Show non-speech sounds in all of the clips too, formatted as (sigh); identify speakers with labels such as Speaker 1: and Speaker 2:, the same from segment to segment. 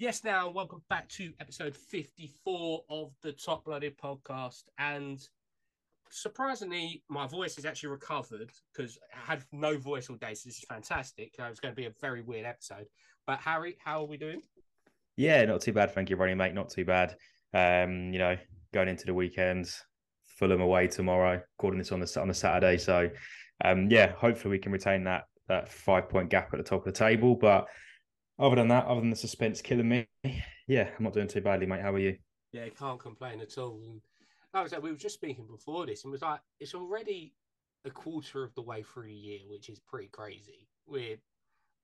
Speaker 1: Yes, now welcome back to episode 54 of the Top Blooded podcast. And surprisingly, my voice is actually recovered because I had no voice all day. So this is fantastic. Uh, It's going to be a very weird episode. But Harry, how are we doing?
Speaker 2: Yeah, not too bad. Thank you, Ronnie, mate. Not too bad. Um, you know, going into the weekend, Fulham away tomorrow. Recording this on the on the Saturday, so um, yeah, hopefully we can retain that that five point gap at the top of the table. But other than that, other than the suspense killing me, yeah, I'm not doing too badly, mate. How are you?
Speaker 1: Yeah, can't complain at all. And like I said, we were just speaking before this, and it was like it's already a quarter of the way through the year, which is pretty crazy. We're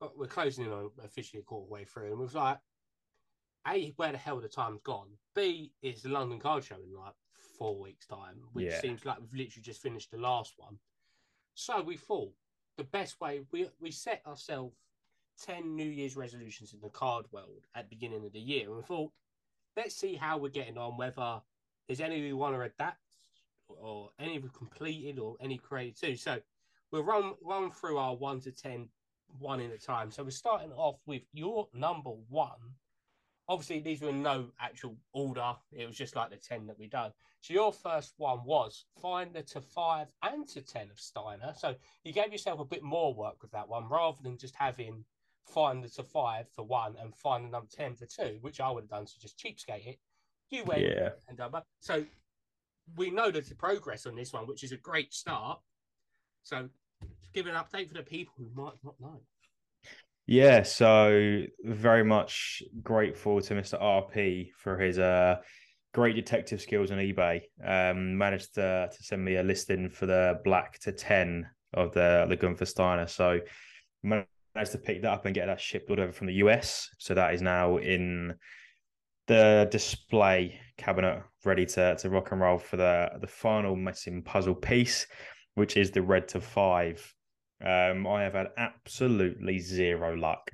Speaker 1: uh, we're closing in on officially a quarter way through, and it was like, a where the hell the time's gone. B is the London Card Show in like four weeks' time, which
Speaker 2: Yeah.
Speaker 1: seems like we've literally just finished the last one. So we thought the best way we we set ourselves ten New Year's resolutions in the card world at the beginning of the year, and we thought let's see how we're getting on. Whether there's any we want to adapt, or any we've completed, or any created too. So we'll run run through our one to ten, one in a time. So we're starting off with your number one. Obviously, these were in no actual order. It was just like the 10 that we done. So your first one was find the to five and to 10 of Steiner. So you gave yourself a bit more work with that one rather than just having find the to five for one and find the number 10 for two, which I would have done to just cheapskate it. You went
Speaker 2: Yeah.
Speaker 1: and done. So we know there's the progress on this one, which is a great start. So give an update for the people who might not know.
Speaker 2: Yeah, so very much grateful to Mr. RP for his uh great detective skills on eBay. Um, managed to to send me a listing for the black to ten of the the Gunther Steiner. So managed to pick that up and get that shipped all over from the US. So that is now in the display cabinet, ready to to rock and roll for the the final missing puzzle piece, which is the red to five. Um, I have had absolutely zero luck.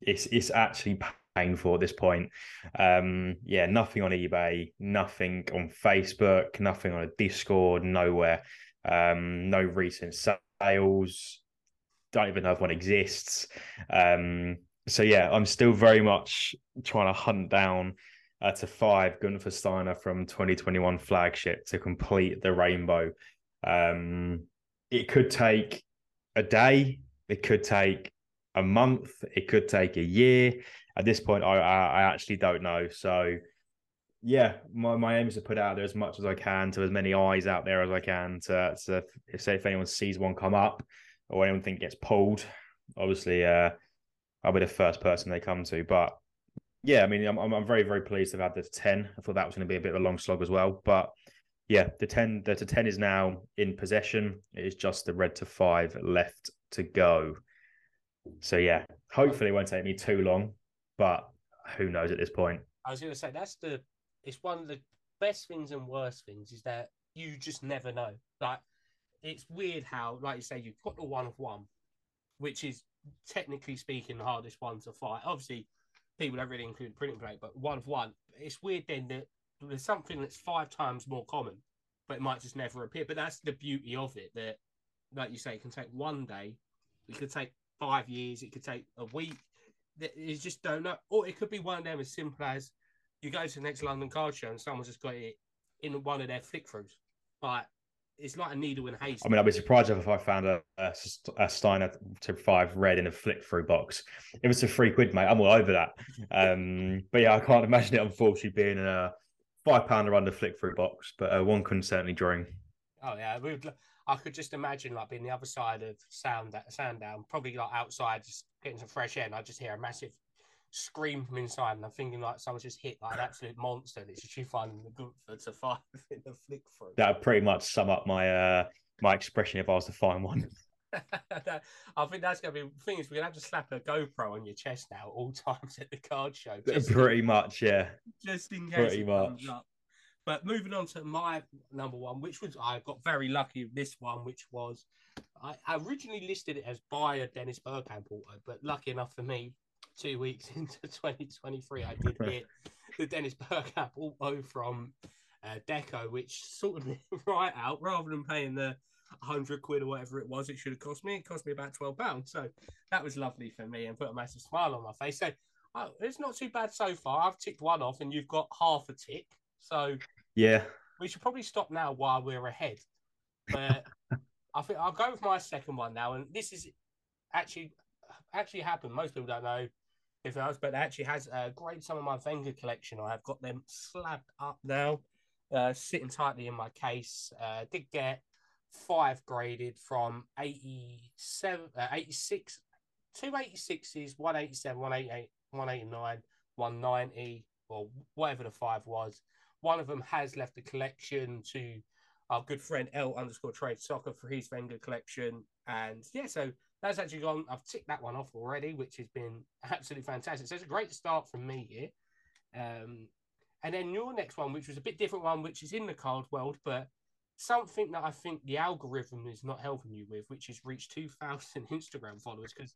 Speaker 2: It's it's actually painful at this point. Um, yeah, nothing on eBay, nothing on Facebook, nothing on a Discord, nowhere. Um, no recent sales. Don't even know if one exists. Um, so yeah, I'm still very much trying to hunt down uh, to five Gunther Steiner from 2021 flagship to complete the rainbow. Um, it could take a day. It could take a month. It could take a year. At this point, I I, I actually don't know. So, yeah, my, my aim is to put out there as much as I can to as many eyes out there as I can to to say if anyone sees one come up or anyone think gets pulled, obviously, uh, I'll be the first person they come to. But yeah, I mean, I'm I'm very very pleased to have had the ten. I thought that was going to be a bit of a long slog as well, but yeah, the 10 the to 10 is now in possession. It is just the red to five left to go. So yeah, hopefully it won't take me too long, but who knows at this point.
Speaker 1: I was going to say that's the it's one of the best things and worst things is that you just never know. Like it's weird how, like you say, you've got the one of one, which is technically speaking the hardest one to fight. Obviously, people don't really include printing plate, but one of one. It's weird then that there's something that's five times more common, but it might just never appear. But that's the beauty of it. That, like you say, it can take one day, it could take five years, it could take a week. You just don't know, or it could be one of them as simple as you go to the next London card show and someone's just got it in one of their flick throughs. Like it's like a needle in a haystack.
Speaker 2: I mean, I'd be surprised if I found a, a, a Steiner to five red in a flick through box. If it's a free quid, mate, I'm all over that. Um, but yeah, I can't (laughs) imagine it unfortunately being a five pounder under flick through box, but uh, one can certainly dream.
Speaker 1: Oh yeah, we would, I could just imagine like being the other side of sound Sandown, probably like outside, just getting some fresh air, and I just hear a massive scream from inside, and I'm thinking like someone's just hit like an absolute monster. And it's just you finding the good for to five (laughs) in the flick through.
Speaker 2: That would pretty much sum up my uh, my expression if I was to find one. (laughs)
Speaker 1: I think that's gonna be the thing is we're gonna have to slap a GoPro on your chest now at all (laughs) times at the card show.
Speaker 2: Pretty much, yeah.
Speaker 1: just in case
Speaker 2: Pretty
Speaker 1: it comes
Speaker 2: much.
Speaker 1: up. But moving on to my number one, which was I got very lucky with this one, which was I, I originally listed it as buy a Dennis Bergkamp but lucky enough for me, two weeks (laughs) into 2023, I did get the Dennis Bergkamp auto from uh, Deco, which sorted (laughs) me right out rather than paying the 100 quid or whatever it was it should have cost me. It cost me about 12 pounds. So that was lovely for me and put a massive smile on my face. So oh, it's not too bad so far. I've ticked one off, and you've got half a tick. So
Speaker 2: Yeah.
Speaker 1: we should probably stop now while we're ahead. But I think I'll go with my second one now, and this is actually actually happened. Most people don't know if it has, but actually has a great some of my Wenger collection. I have got them slabbed up now, uh, sitting tightly in my case. Uh, did get five graded from 87, uh, 86, two 86s, 187, 188, 189, 190, or whatever the five was. One of them has left the collection to our good friend L underscore trade soccer for his Wenger collection. And yeah, so that's actually gone. I've ticked that one off already, which has been (laughs) absolutely fantastic. So it's a great start from me here. Um, and then your next one, which was a bit different one, which is in the card world, but something that I think the algorithm is not helping you with, which is reach 2,000 (laughs) Instagram followers, because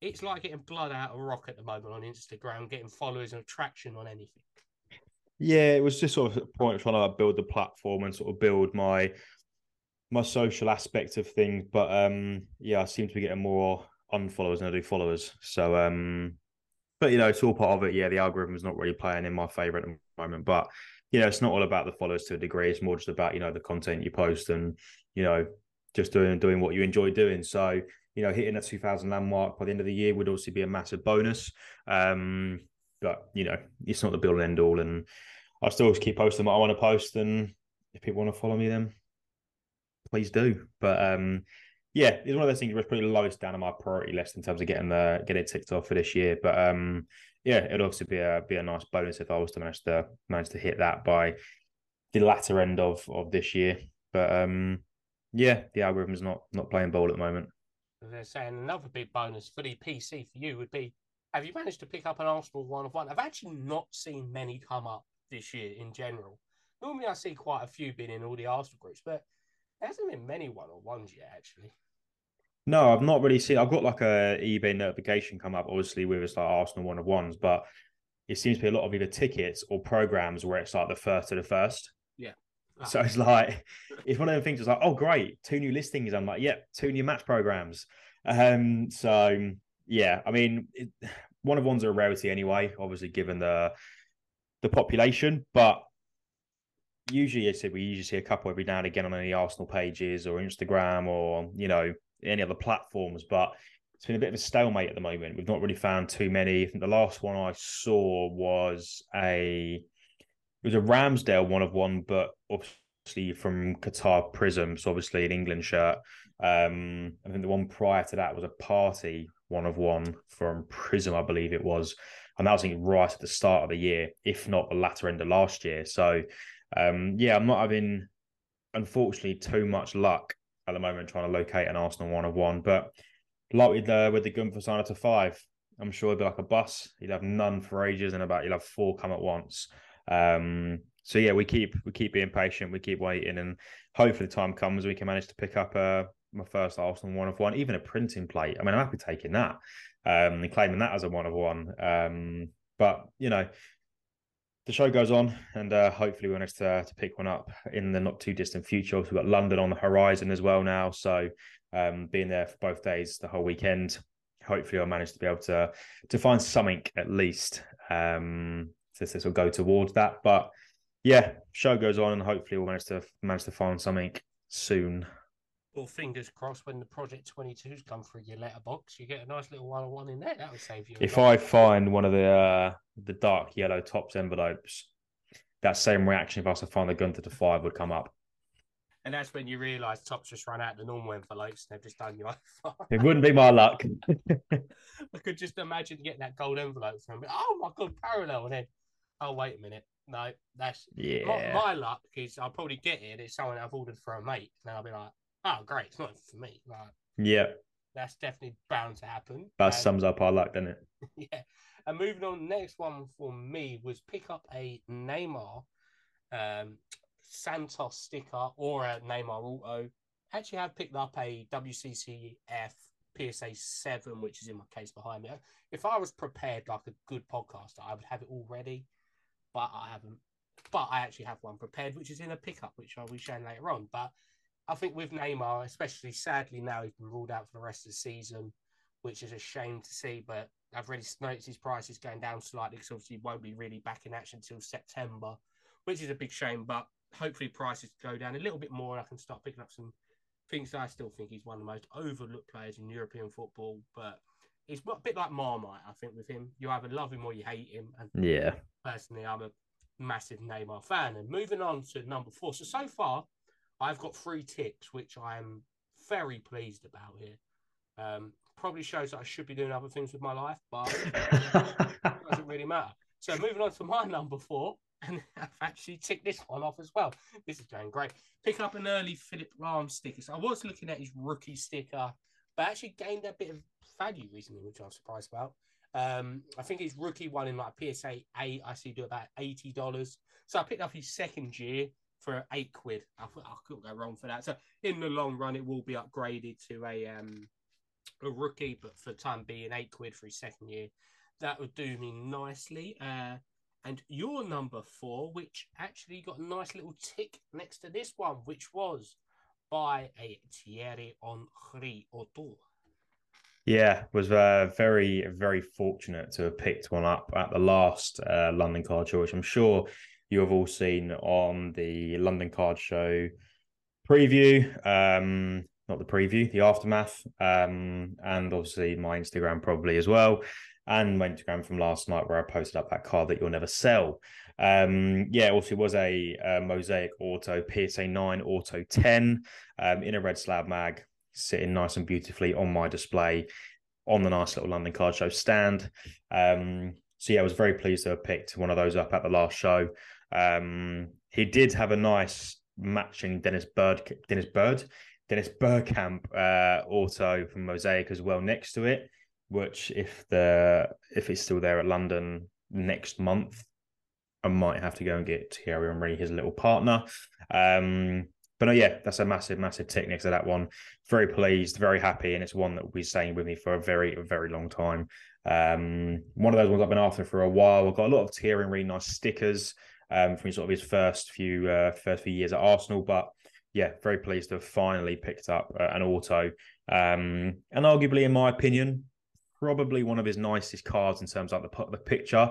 Speaker 1: it's like getting blood out of a rock at the moment on Instagram, getting followers and attraction on anything.
Speaker 2: Yeah, it was just sort of a point of trying to build the platform and sort of build my my social aspect of things. But um yeah, I seem to be getting more unfollowers than I do followers. So um but you know, it's all part of it. Yeah, the algorithm's not really playing in my favor at the moment. But you know, it's not all about the followers to a degree. It's more just about, you know, the content you post and, you know, just doing doing what you enjoy doing. So, you know, hitting a 2000 landmark by the end of the year would also be a massive bonus. Um, but you know, it's not the build and end all. And I still keep posting what I want to post. And if people want to follow me, then please do. But um, yeah, it's one of those things that's probably lowest down on my priority list in terms of getting the getting it ticked off for this year. But um, yeah, it'd obviously be a be a nice bonus if I was to manage to manage to hit that by the latter end of of this year. But um, yeah, the algorithm's not not playing ball at the moment.
Speaker 1: They're saying another big bonus for the PC for you would be have you managed to pick up an Arsenal one of one? I've actually not seen many come up this year in general. Normally, I see quite a few being in all the Arsenal groups, but there hasn't been many one on ones yet, actually.
Speaker 2: No, I've not really seen. I've got like a eBay notification come up, obviously with it's like Arsenal one of ones, but it seems to be a lot of either tickets or programs where it's like the first to the first.
Speaker 1: Yeah. (laughs)
Speaker 2: So it's like it's one of them things. It's like, oh great, two new listings. I'm like, yep, two new match programs. Um, so yeah, I mean, it, (sighs) one of ones are a rarity anyway, obviously given the the population, but usually, I said we usually see a couple every now and again on any Arsenal pages or Instagram or you know any other platforms, but it's been a bit of a stalemate at the moment. We've not really found too many. I think the last one I saw was a it was a Ramsdale one of one, but obviously from Qatar Prizm, so obviously an England shirt. Um, I think the one prior to that was a Partey one of one from Prizm, I believe it was, and that was right at the start of the year, if not the latter end of last year. So, um, yeah, I'm not having unfortunately too much luck at the moment trying to locate an Arsenal one of one, but like with the with the Gunther Steiner to five, I'm sure it'd be like a bus. You'd have none for ages, and about you'll have four come at once. Um, so yeah, we keep we keep being patient, we keep waiting, and hopefully the time comes we can manage to pick up uh, my first Arsenal one of one, even a printing plate. I mean, I'm happy taking that um, and claiming that as a one of one. Um, but you know, the show goes on, and uh, hopefully we manage to to pick one up in the not too distant future. We've got London on the horizon as well now, so um, being there for both days, the whole weekend. Hopefully, I'll manage to be able to to find something at least um, to sort of go towards that. But yeah, show goes on, and hopefully we'll manage to manage to find something soon.
Speaker 1: Well, fingers crossed when the Project 22s come through your letterbox, you get a nice little one on one in there. That would save you.
Speaker 2: If. I find one of the uh, the dark yellow tops envelopes, that same reaction if I was to find the gun to the five would come up.
Speaker 1: And that's when you realise Top's just run out the normal envelopes and they've just done you (laughs) over.
Speaker 2: It wouldn't be my luck. (laughs)
Speaker 1: I could just imagine getting that gold envelope from it. Oh my god, parallel. And then, oh, wait a minute. No, that's
Speaker 2: yeah.
Speaker 1: my, my luck is I'll probably get it. It's someone I've ordered for a mate. And I'll be like, oh, great. It's not for me. Like,
Speaker 2: yeah.
Speaker 1: that's definitely bound to happen.
Speaker 2: That
Speaker 1: And-
Speaker 2: sums up our luck, doesn't it? (laughs)
Speaker 1: yeah. And moving on, next one for me was pick up a Neymar um, Santos sticker or a Neymar Auto. Actually, I've picked up a WCCF PSA 7, which is in my case behind me. If I was prepared like a good podcaster, I would have it all ready, but I haven't. But I actually have one prepared, which is in a pickup, which I'll be showing later on. But I think with Neymar, especially sadly now he's been ruled out for the rest of the season which is a shame to see. But I've really noticed his price is going down slightly because obviously he won't be really back in action until September, which is a big shame. But hopefully prices go down a little bit more and I can start picking up some things I still think he's one of the most overlooked players in European football. But it's a bit like Marmite, I think, with him. You either love him or you hate him. And
Speaker 2: yeah,
Speaker 1: personally, I'm a massive Neymar fan. And moving on to number four. So so far, I've got three ticks, which I'm very pleased about here. Um, probably shows that I should be doing other things with my life, but it (laughs) doesn't really matter. So moving on to my (laughs) number four, and I've actually ticked this one off as well. This is going great. Pick up an early Philipp Lahm sticker. So I was looking at his rookie sticker, but actually gained a bit of value recently, which I'm surprised about. Um, I think his rookie one in like PSA eight, I see do about eighty dollars. So I picked up his second year for eight quid. I thought I couldn't go wrong for that. So in the long run, it will be upgraded to a um a rookie, but for time being, eight quid for his second year, that would do me nicely. Uh, and your number four, which actually got a nice little tick next to this one, which was by a Thierry Henry.
Speaker 2: Yeah, was uh, very, very fortunate to have picked one up at the last uh, London Card Show, which I'm sure you have all seen on the London Card Show preview. Um, not the preview, the aftermath, um, and obviously my Instagram probably as well, and my Instagram from last night where I posted up that card that you'll never sell. Um, yeah, also it was a, a, mosaic auto PSA nine auto ten um, in a red slab mag, sitting nice and beautifully on my display on the nice little London Card Show stand. Um, so yeah, I was very pleased to have picked one of those up at the last show. Um, he did have a nice matching Dennis Bird, Dennis Bird, Dennis Bergkamp uh, auto from Mosaic as well next to it. Which, if the if it's still there at London next month, I might have to go and get Thierry Henry, his little partner. Um, but no, yeah, that's a massive, massive next to that one. Very pleased, very happy, and it's one that will be staying with me for a very, very long time. Um, one of those ones I've been after for a while. I've got a lot of Thierry Henry nice stickers um, from sort of his first few uh, first few years at Arsenal. But yeah, very pleased to have finally picked up uh, an auto, um, and arguably, in my opinion, probably one of his nicest cards in terms of the the picture.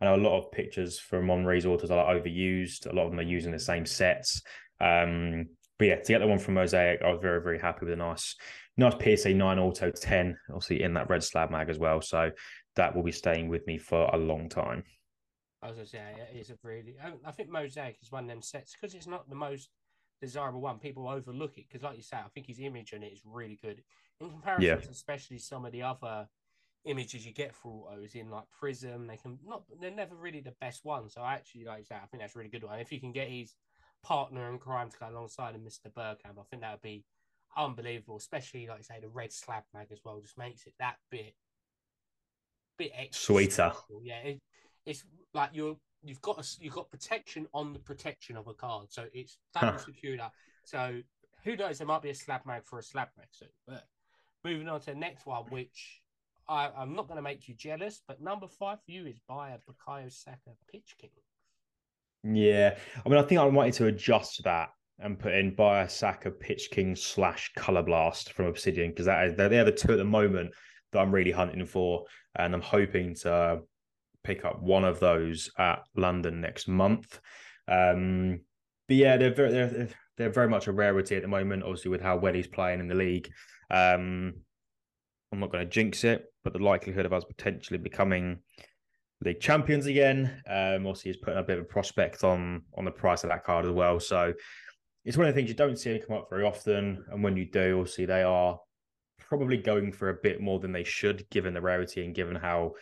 Speaker 2: I know a lot of pictures from Henry's autos are like overused. A lot of them are using the same sets. Um, but yeah, to get the one from Mosaic, I was very, very happy with a nice, nice PSA 9 Auto 10, obviously in that red slab mag as well. So that will be staying with me for a long time.
Speaker 1: I was going to say, it's a really, I think Mosaic is one of them sets because it's not the most desirable one. People overlook it because, like you say, I think his image on it is really good in comparison yeah. to especially some of the other images you get for autos in like Prizm. They can not, they're never really the best one. So I actually, like say, I think that's a really good one. If you can get his partner in crime to go alongside him, Mr. Bergkamp, I think that would be unbelievable. Especially, like I say, the red slab mag as well just makes it that bit bit extra
Speaker 2: sweeter.
Speaker 1: Special. Yeah, it, it's like you're you've got a, you've got protection on the protection of a card, so it's that huh. secured up. So who knows? There might be a slab mag for a slab mag soon. But moving on to the next one, which I, am not going to make you jealous, but number five for you is by a Bukayo Saka Pitch King.
Speaker 2: Yeah, I mean, I think I wanted to adjust that and put in Bukayo Saka Pitch King slash Color Blast from Obsidian because that is they're, the two at the moment that I'm really hunting for, and I'm hoping to pick up one of those at London next month. Um, but yeah, they're very they're, they're very much a rarity at the moment. Obviously, with how well he's playing in the league, um, I'm not going to jinx it, but the likelihood of us potentially becoming league champions again, um, obviously, he's putting a bit of a prospect on on the price of that card as well. So it's one of the things you don't see them come up very often, and when you do, obviously, they are probably going for a bit more than they should, given the rarity and given how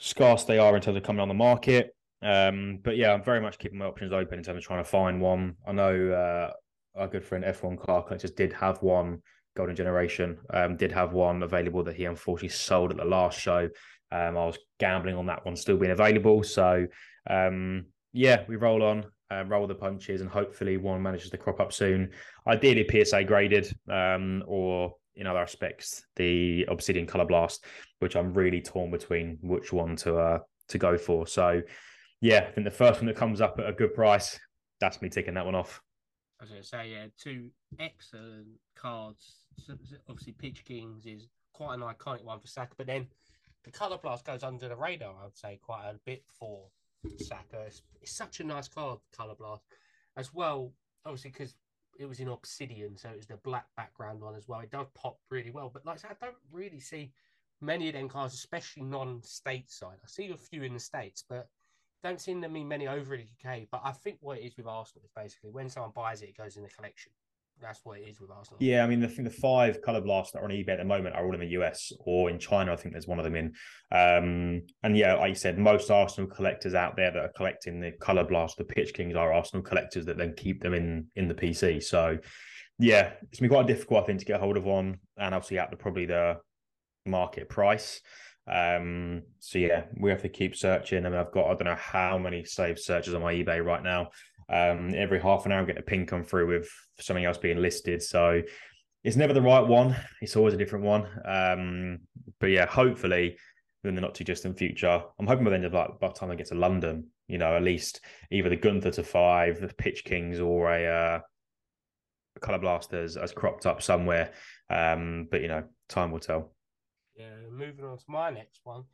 Speaker 2: scarce they are in terms of coming on the market. Um, but yeah, I'm very much keeping my options open in terms of trying to find one. I know uh, our good friend F1 Car Collectors did have one Golden Generation, um, did have one available that he unfortunately sold at the last show. Um, I was gambling on that one still being available. So um, yeah, we roll on, uh, roll the punches, and hopefully one manages to crop up soon. Ideally PSA graded, um, or in other aspects, the Obsidian Color Blast, which I'm really torn between which one to uh, to go for. So, yeah, I think the first one that comes up at a good price, that's me taking that one off.
Speaker 1: I was going to say, yeah, two excellent cards. Obviously, Pitch Kings is quite an iconic one for Saka. But then the Color Blast goes under the radar, I would say, quite a bit for Saka. It's, it's such a nice card, Color Blast, as well. Obviously, because it was in Obsidian, so it was the black background one as well. It does pop really well. But like I said, I don't really see many of them cars, especially non-stateside. I see a few in the states, but don't seem to be many over in the UK. But I think what it is with Arsenal is basically when someone buys it, it goes in the collection. That's what it is with Arsenal.
Speaker 2: Yeah, I mean, I think the five color blasts that are on eBay at the moment are all in the US or in China. I think there's one of them in. Um, and yeah, like you said, most Arsenal collectors out there that are collecting the color blast, the Pitch Kings, are Arsenal collectors that then keep them in in the PC. So yeah, it's been quite difficult, I think, to get hold of one, and obviously at the probably the market price. Um, so yeah, we have to keep searching. I mean, I've got I don't know how many saved searches on my eBay right now. Um, every half an hour, get a ping come through with something else being listed. So it's never the right one. It's always a different one. Um, but yeah, hopefully in the not too distant future, I'm hoping by the end of like by the time I get to London, you know, at least either the Gunther to five, the Pitch Kings, or a uh, Color Blasters has cropped up somewhere. Um, but you know, time will tell.
Speaker 1: Yeah, moving on to my next one,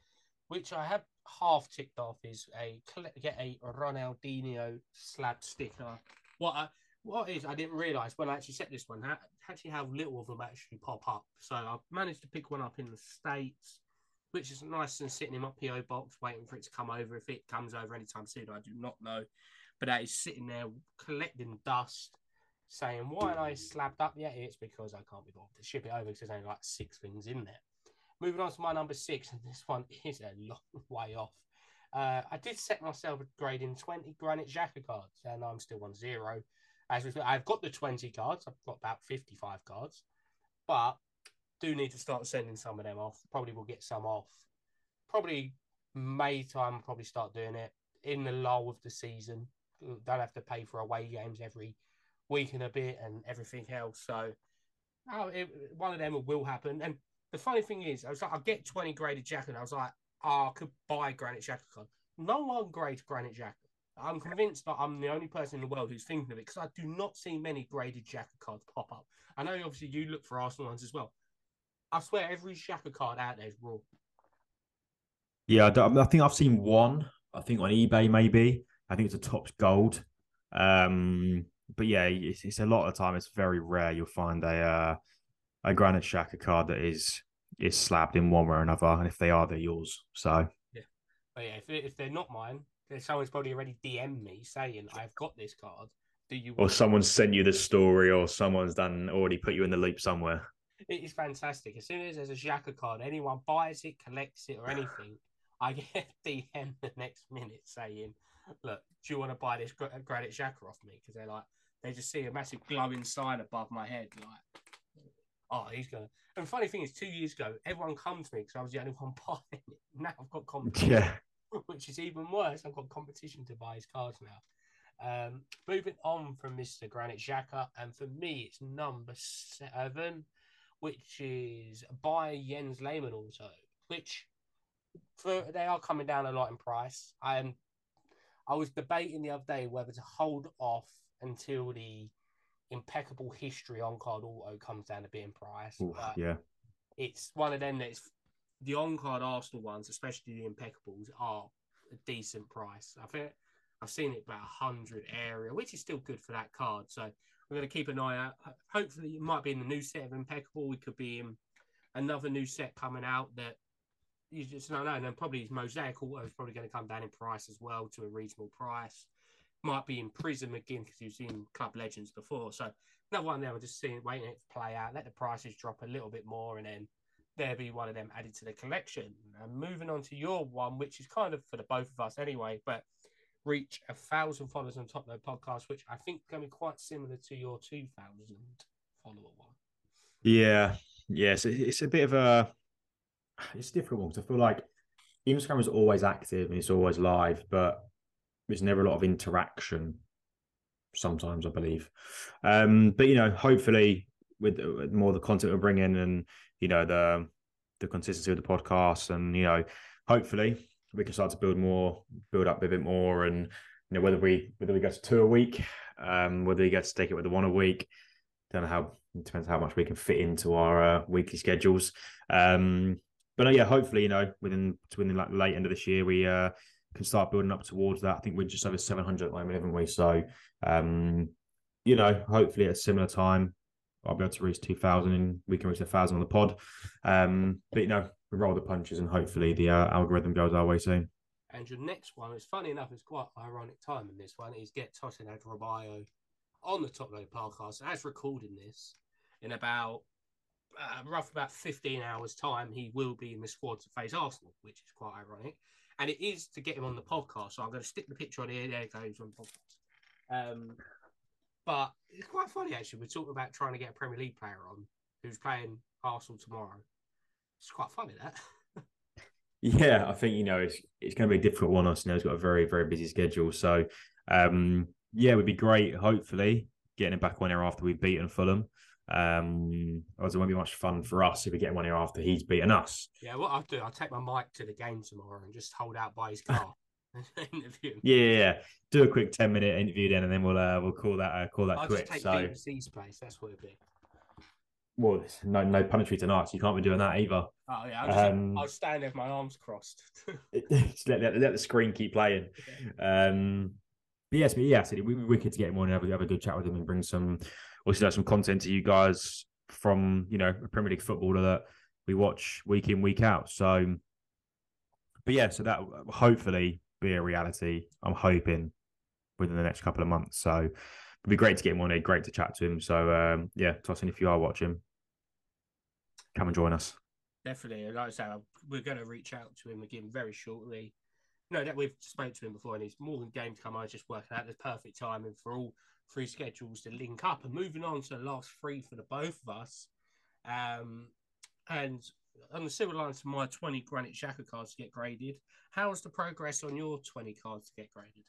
Speaker 1: which I have half ticked off, is a get a Ronaldinho slab sticker. What I what is I didn't realise when I actually set this one how, actually how little of them actually pop up. So I've managed to pick one up in the states, which is nice and sitting in my PO box, waiting for it to come over. If it comes over anytime soon, I do not know. But that is sitting there collecting dust, saying why am I slabbed up yet? It's because I can't be bothered to ship it over because there's only like six things in there. Moving on to my number six, and this one (laughs) is a long way off. Uh, I did set myself a grade in 20 Granit Xhaka cards, and I'm still on zero. As we, I've got the 20 cards, I've got about 55 cards, but do need to start sending some of them off. Probably will get some off. Probably May time, probably start doing it in the lull of the season. Don't have to pay for away games every week and a bit and everything else. So, oh, it, one of them will happen. And the funny thing is, I was like, I get 20 graded and I was like, oh, I could buy Granit card. No one grades Granit Xhaka. I'm convinced that I'm the only person in the world who's thinking of it because I do not see many graded Xhaka cards pop up. I know obviously you look for Arsenal ones as well. I swear every Xhaka card out there is raw.
Speaker 2: Yeah, I think I've seen one. I think on eBay maybe. I think it's a Topps gold. Um, but yeah, it's, it's a lot of the time. It's very rare you'll find a uh, a Granit Xhaka card that is is slabbed in one way or another, and if they are, they're yours. So
Speaker 1: yeah, but yeah, if, if they're not mine, then someone's probably already DM me saying I've got this card. Do you?
Speaker 2: Or someone's sent you the story, or someone's done already put you in the loop somewhere.
Speaker 1: It is fantastic. As soon as there's a Xhaka card, anyone buys it, collects it, or anything, (laughs) I get (laughs) DM the next minute saying, "Look, do you want to buy this Granit Xhaka off me?" Because they're like, they just see a massive glowing sign above my head, like oh, he's gonna. And funny thing is, two years ago, everyone come to me because I was the only one (laughs) buying it. Now I've got competition,
Speaker 2: yeah. (laughs)
Speaker 1: which is even worse. I've got competition to buy his cards now. Um, moving on from Mr. Granit Xhaka, and for me, it's number seven, which is by Jens Lehmann also, which for they are coming down a lot in price. I am. I was debating the other day whether to hold off until the impeccable history on card auto comes down to being in price.
Speaker 2: Oof, yeah.
Speaker 1: It's one of them that's the on card Arsenal ones, especially the impeccables, are a decent price. I think I've seen it about a hundred area, which is still good for that card. So we're going to keep an eye out. Hopefully, it might be in the new set of impeccable. We could be in another new set coming out that you just don't know. And then probably his mosaic auto is probably going to come down in price as well to a reasonable price might be in Prizm again because you've seen Club Legends before. So another one there, we're just seeing, waiting it to play out, let the prices drop a little bit more, and then there'll be one of them added to the collection. And moving on to your one, which is kind of for the both of us anyway, but reach a thousand followers on Top Note Podcast, which I think can be quite similar to your two thousand follower one.
Speaker 2: Yeah, yes, it's a bit of a it's a difficult one because I feel like Instagram is always active and it's always live, but there's never a lot of interaction sometimes i believe um but you know hopefully with, with more the content we're bringing and you know the the consistency of the podcast and you know hopefully we can start to build more build up a bit more and you know whether we whether we go to two a week um whether we get to take it with the one a week don't know how It depends how much we can fit into our uh, weekly schedules. Um, but uh, yeah, hopefully, you know, within within like late end of this year, we uh, can start building up towards that. I think we're just over 700 at the moment, haven't we? So, um, you know, hopefully at a similar time, I'll be able to reach 2,000 and we can reach a 1,000 on the pod. Um, but, you know, we roll the punches and hopefully the uh, algorithm goes our way soon.
Speaker 1: And your next one, it's funny enough, it's quite ironic time in this one, is get Tosin Adarabioyo on the Top Load podcast as recording this in about uh, rough about 15 hours time he will be in the squad to face arsenal which is quite ironic and it is to get him on the podcast so i'm going to stick the picture on here. There it goes on podcast. Um, but it's quite funny actually we're talking about trying to get a premier league player on who's playing arsenal tomorrow. It's quite funny that. (laughs)
Speaker 2: Yeah i think you know it's it's going to be a difficult one. Know he's got a very very busy schedule. So um yeah, it would be great. Hopefully, getting him back on year after we've beaten Fulham. Um, otherwise, it won't be much fun for us if we get one here after he's beaten us.
Speaker 1: Yeah, what I'll do, I'll take my mic to the game tomorrow and just hold out by his (laughs) car. (laughs) interview.
Speaker 2: Yeah, yeah, do a quick ten minute interview then, and then we'll uh, we'll call that uh, call that
Speaker 1: I'll
Speaker 2: quick. So,
Speaker 1: BBC's place. That's what it'd be.
Speaker 2: Well, no, no punishment tonight, so you can't be doing that either.
Speaker 1: Oh yeah, I'll, just, um, I'll stand there with my arms crossed. (laughs)
Speaker 2: let, let, let, the screen keep playing. Um, but yes, but yeah, so we we wicked to get him on and have, have a good chat with him and bring some, also some content to you guys from you know a Premier League footballer that we watch week in week out. So, but yeah, so that hopefully be a reality. I'm hoping within the next couple of months. So it'd be great to get him on here. Great to chat to him. So um, yeah, Tosin, if you are watching, come and join us.
Speaker 1: Definitely, like I said, we're going to reach out to him again very shortly know that we've spoke to him before, and he's more than game to come. I just working out the perfect timing for all three schedules to link up. And moving on to the last three for the both of us, um, and on the similar lines to my twenty Granit Xhaka cards to get graded, how's the progress on your twenty cards to get graded?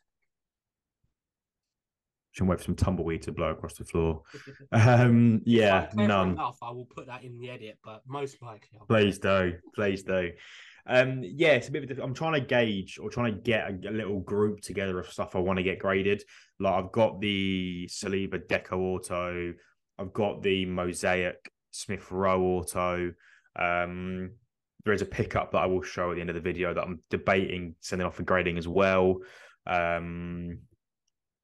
Speaker 2: Should wait for some tumbleweed to blow across the floor. (laughs) um, yeah, none.
Speaker 1: Enough, I will put that in the edit, but most likely.
Speaker 2: I'll please do, please do. Um, yeah, it's a bit of I'm trying to gauge or trying to get a, a, little group together of stuff I want to get graded. Like I've got the Saliba Deco Auto, I've got the Mosaic Smith Rowe Auto. Um, there is a pickup that I will show at the end of the video that I'm debating sending off for grading as well. Um,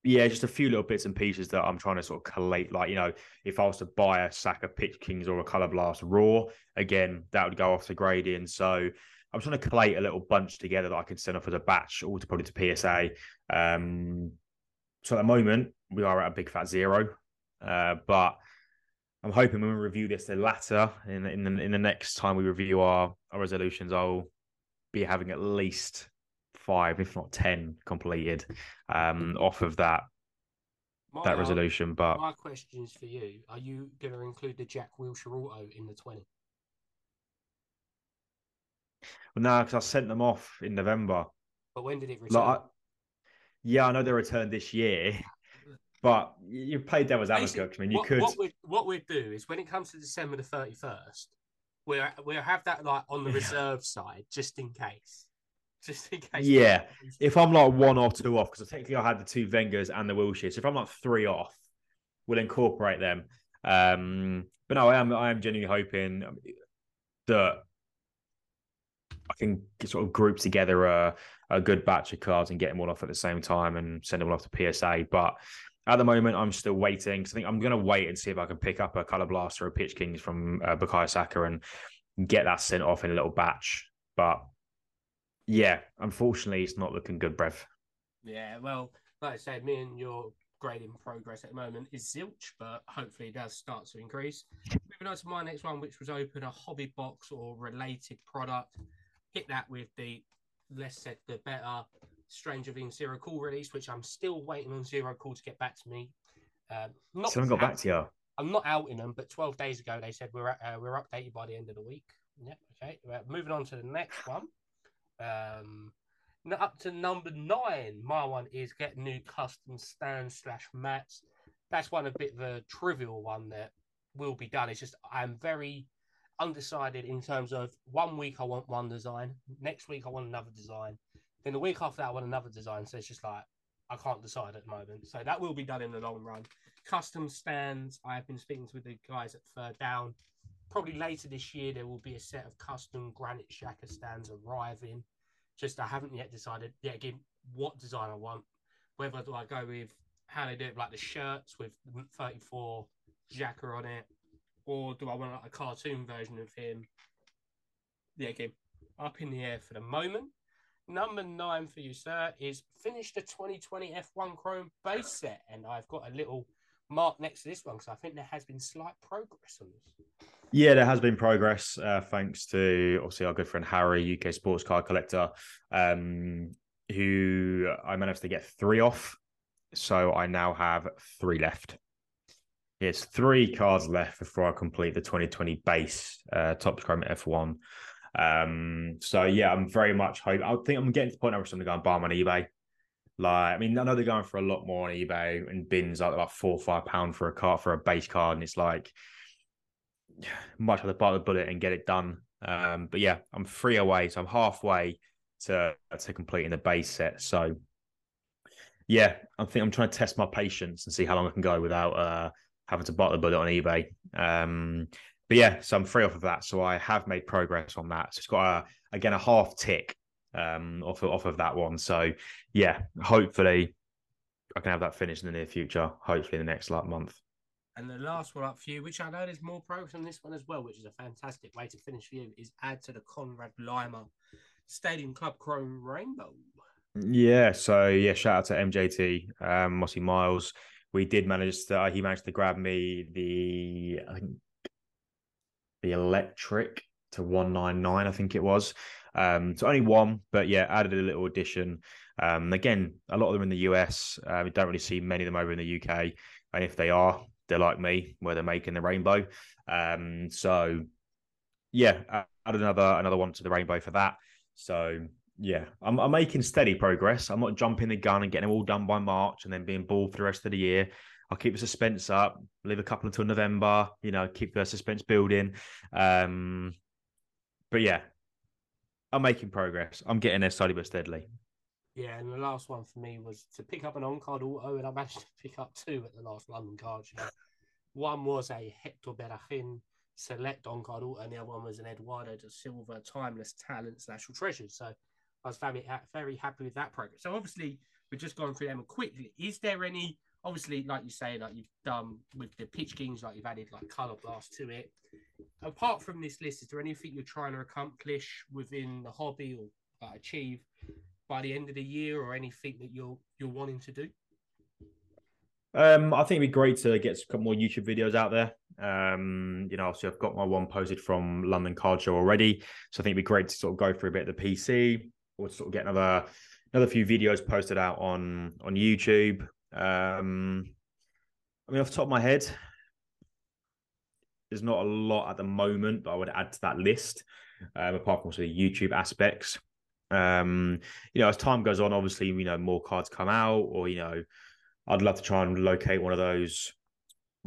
Speaker 2: yeah, just a few little bits and pieces that I'm trying to sort of collate. Like, you know, if I was to buy a sack of Pitch Kings or a Color Blast Raw, again, that would go off to grading. So I'm trying to collate a little bunch together that I can send off as a batch, all to probably to PSA. Um, so at the moment, we are at a big fat zero, uh, but I'm hoping when we review this the latter in in the, in the next time we review our, our resolutions, I'll be having at least five, if not ten, completed um, off of that my, that resolution. But
Speaker 1: my question is for you: Are you going to include the Jack Wilshere auto in the twenty?
Speaker 2: Well, no, because I sent them off in November.
Speaker 1: But when did it return? Like, I,
Speaker 2: yeah, I know they returned this year, (laughs) but you played devil's advocate. I mean, you
Speaker 1: what,
Speaker 2: could.
Speaker 1: What we what we do is when it comes to December the thirty first, we'll we'll have that like on the reserve side just in case. (laughs) Just in case.
Speaker 2: Yeah, if I'm like one or two off, because technically I had the two Wengers and the Wilshere. So if I'm like three off, we'll incorporate them. Um, but no, I am I am genuinely hoping that I can sort of group together a, a good batch of cards and get them all off at the same time and send them all off to PSA. But at the moment, I'm still waiting. I think I'm going to wait and see if I can pick up a Color Blaster or Pitch Kings from uh, Bukayo Saka and get that sent off in a little batch. But yeah, unfortunately, it's not looking good, Brev.
Speaker 1: Yeah, well, like I said, me and your grading progress at the moment is zilch, but hopefully it does start to increase. Moving on to my next one, which was open a hobby box or related product hit that with the less said the better Stranger Things Zero Call release, which I'm still waiting on Zero Call to get back to me. Um,
Speaker 2: not got back to you.
Speaker 1: I'm not out in them, but 12 days ago they said we're uh, we're updated by the end of the week. Yep. Okay. Uh, moving on to the next one. Um, up to number nine. My one is get new custom stands slash mats. That's one a bit of a trivial one that will be done. It's just I'm very undecided in terms of one week I want one design, next week I want another design, then the week after that I want another design. So it's just like I can't decide at the moment. So that will be done in the long run. Custom stands. I have been speaking with the guys at Third Down. Probably later this year, there will be a set of custom Granit Xhaka stands arriving. Just I haven't yet decided yet again what design I want. Whether do I go with how they do it, like the shirts with 34 Xhaka on it, or do I want like a cartoon version of him? Yeah, again, up in the air for the moment. Number nine for you, sir, is finish the 2020 F1 Chrome base set. And I've got a little mark next to this one because I think there has been slight progress on this.
Speaker 2: Yeah, there has been progress uh, thanks to obviously our good friend Harry, UK sports car collector, um, who I managed to get three off. So I now have three left. It's three cards left before I complete the 2020 base uh, Topps Chrome F1. Um, so yeah, I'm very much hope. I think I'm getting to the point where I'm going to go and buy them on eBay. Like, I mean, I know they're going for a lot more on eBay and bins like about four or five pound for a card for a base card, and it's like (sighs) much rather bite the bullet and get it done. Um, but yeah, I'm three away, so I'm halfway to to completing the base set. So yeah, I think I'm trying to test my patience and see how long I can go without uh, having to bite the bullet on eBay. Um, but yeah, so I'm free off of that. So I have made progress on that. So it's got a again a half tick um, off of, off of that one. So yeah, hopefully I can have that finished in the near future. Hopefully in the next like month.
Speaker 1: And the last one up for you, which I know there's more progress on this one as well, which is a fantastic way to finish for you, is add to the Konrad Laimer Stadium Club Chrome Rainbow.
Speaker 2: Yeah, so yeah, shout out to MJT, um, Mossy Miles. We did manage to, he managed to grab me the, I think, the electric to 199, I think it was. Um, so only one, but yeah, added a little addition. Um, again, a lot of them in the US. Uh, we don't really see many of them over in the UK. And if they are, they're like me, where they're making the rainbow. Um, so yeah, add another another one to the rainbow for that. So yeah, I'm, I'm making steady progress. I'm not jumping the gun and getting them all done by March and then being bored for the rest of the year. I'll keep the suspense up, leave a couple until November, you know, keep the suspense building. Um, but yeah, I'm making progress. I'm getting there slowly but steadily.
Speaker 1: Yeah, and the last one for me was to pick up an on card auto, and I managed to pick up two at the last London card show. One was a Hector Bellerin select on card auto, and the other one was an Eduardo da Silva timeless talents national treasure. So I was very very happy with that progress. So obviously we've just gone through them quickly. Is there any obviously like you say like you've done with the pitch games like you've added like color blast to it. Apart from this list, is there anything you're trying to accomplish within the hobby or achieve by the end of the year, or anything that you're you're wanting to do?
Speaker 2: Um, I think it'd be great to get a couple more YouTube videos out there. Um, you know, obviously I've got my one posted from London Card Show already, so I think it'd be great to sort of go through a bit of the PC or sort of get another another few videos posted out on on YouTube. Um, I mean, off the top of my head, there's not a lot at the moment, but I would add to that list. Um, apart from also the YouTube aspects, um, you know, as time goes on, obviously, you know, more cards come out, or you know, I'd love to try and locate one of those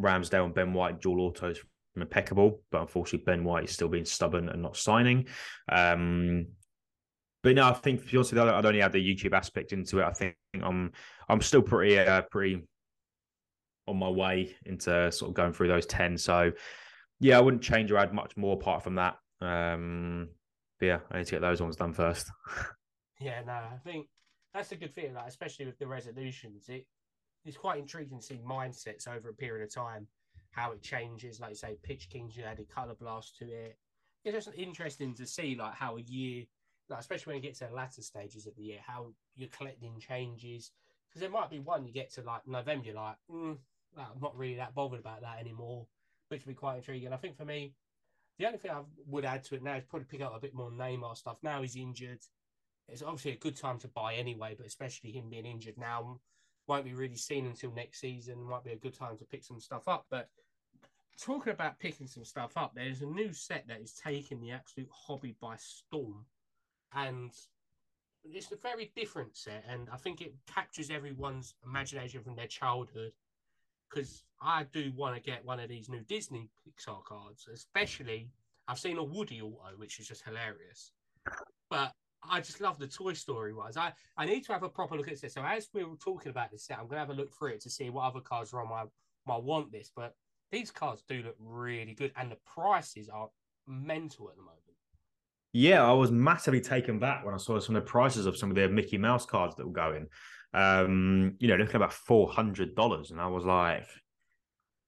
Speaker 2: Ramsdale and Ben White dual autos from Impeccable, but unfortunately Ben White is still being stubborn and not signing. Um, but no, I think to be honest, I'd only add the YouTube aspect into it. I think I'm I'm still pretty uh, pretty on my way into sort of going through those ten. So yeah, I wouldn't change or add much more apart from that. Um, but yeah, I need to get those ones done first. (laughs)
Speaker 1: yeah, no, I think that's a good thing, like especially with the resolutions. It it's quite intriguing to see mindsets over a period of time, how it changes. Like you say, Pitch Kings, you added color blast to it. It's just interesting to see like how a year, like especially when you get to the latter stages of the year, how you're collecting changes. Because there might be one you get to like November, you're like, mm, I'm not really that bothered about that anymore, which would be quite intriguing. I think for me, the only thing I would add to it now is probably pick up a bit more Neymar stuff. Now he's injured. It's obviously a good time to buy anyway, but especially him being injured now, won't be really seen until next season. Might be a good time to pick some stuff up. But talking about picking some stuff up, there's a new set that is taking the absolute hobby by storm, and it's a very different set. And I think it captures everyone's imagination from their childhood. Because I do want to get one of these new Disney Pixar cards, especially I've seen a Woody auto, which is just hilarious. But I just love the Toy Story ones. I, I need to have a proper look at this. So as we were talking about this set, I'm gonna have a look through it to see what other cards are on my my want list. But these cards do look really good, and the prices are mental at the moment.
Speaker 2: Yeah, I was massively taken back when I saw some of the prices of some of the Mickey Mouse cards that were going. Um, you know, looking about four hundred dollars, and I was like,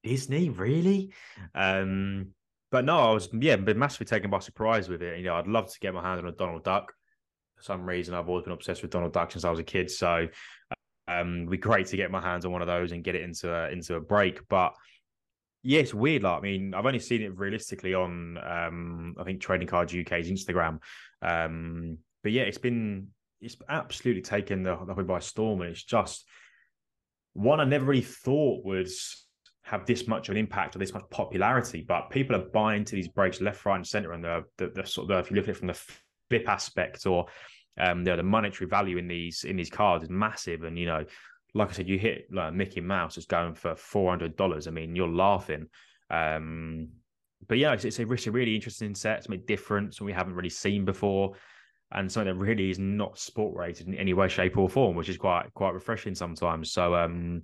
Speaker 2: Disney, really? Um, but no, I was yeah, been massively taken by surprise with it. You know, I'd love to get my hands on a Donald Duck. For some reason, I've always been obsessed with Donald Duck since I was a kid. So, um, it'd be great to get my hands on one of those and get it into a, into a break. But yeah, it's weird. Like, I mean, I've only seen it realistically on, um, I think Trading Cards UK's Instagram. Um, but yeah, it's been it's absolutely taken the, the by storm, and it's just one I never really thought would have this much of an impact or this much popularity. But people are buying into these breaks left, right, and center, and the the, the sort of if you look at it from the flip aspect or um, the, the monetary value in these in these cards is massive, and you know like I said, you hit like Mickey Mouse is going for four hundred dollars. I mean, you're laughing. Um, but yeah, it's, it's, a, really interesting set, something different, something we haven't really seen before, and something that really is not sport rated in any way, shape, or form, which is quite quite refreshing sometimes. So um,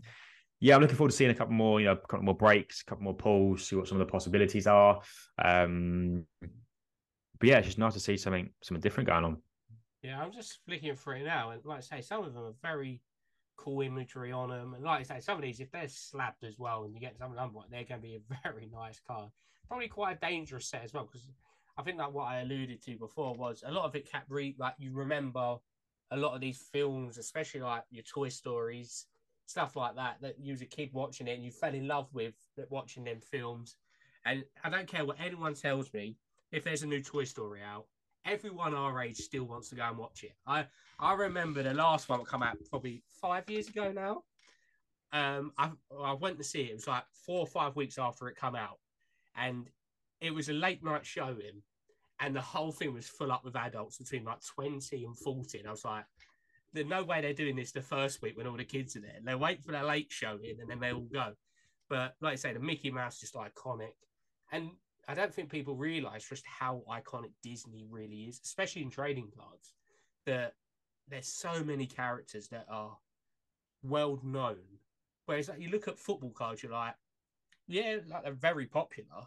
Speaker 2: yeah, I'm looking forward to seeing a couple more, you know, a couple more breaks, a couple more pulls, see what some of the possibilities are. Um, but yeah, it's just nice to see something something different going on.
Speaker 1: Yeah, I'm just flicking through it now, and like I say, some of them are very cool imagery on them. And like I say, some of these, if they're slabbed as well, and you get some them, they're going to be a (laughs) very nice car. Probably quite a dangerous set as well, because I think that what I alluded to before was a lot of it kept re like you remember a lot of these films, especially like your Toy Stories, stuff like that, that you was a kid watching it and you fell in love with watching them films. And I don't care what anyone tells me, if there's a new Toy Story out, everyone our age still wants to go and watch it. I I remember the last one come out probably five years ago now. Um, I I went to see it. It was like four or five weeks after it come out, and it was a late night showing, and the whole thing was full up with adults between like twenty and forty. And I was like, "There's no way they're doing this the first week when all the kids are there. They wait for their late showing and then they all go." But like I say, the Mickey Mouse is just iconic, and I don't think people realize just how iconic Disney really is, especially in trading cards. That there's so many characters that are well known. Whereas like, you look at football cards, you're like, yeah, like they're very popular,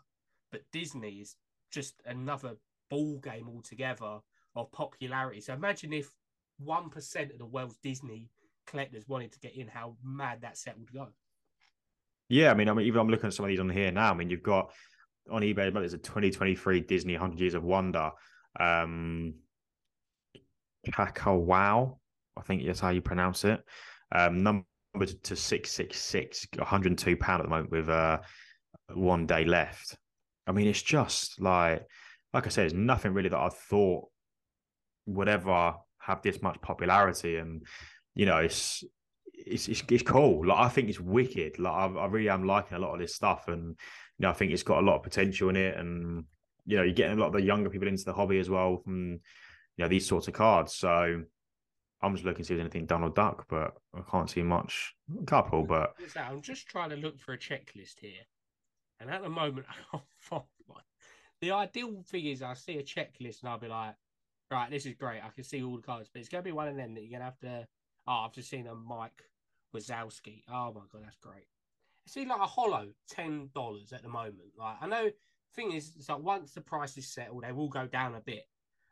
Speaker 1: but Disney is just another ball game altogether of popularity. So imagine if one percent of the world's Disney collectors wanted to get in, how mad that set would go.
Speaker 2: Yeah, I mean, I mean, even I'm looking at some of these on here now. I mean, you've got on eBay, but there's a 2023 Disney 100 Years of Wonder. Um, Wow, I think that's how you pronounce it. Um, number to 666, 102 pound at the moment with uh, one day left. I mean, it's just like, like I said, there's nothing really that I thought would ever have this much popularity, and you know, it's it's it's, it's cool. Like I think it's wicked. Like I, I really am liking a lot of this stuff, and you know, I think it's got a lot of potential in it, and you know, you're getting a lot of the younger people into the hobby as well from you know these sorts of cards. So I'm just looking to see if there's anything Donald Duck, but I can't see much. A couple, but
Speaker 1: I'm just trying to look for a checklist here, and at the moment (laughs) I can't find one. The ideal thing is I see a checklist and I'll be like, right, this is great. I can see all the cards, but it's gonna be one of them that you're gonna have to. Oh, I've just seen a Mike Wazowski. Oh my god, that's great. See like a hollow ten dollars at the moment. Like I know, thing is, it's like once the price is settled, they will go down a bit.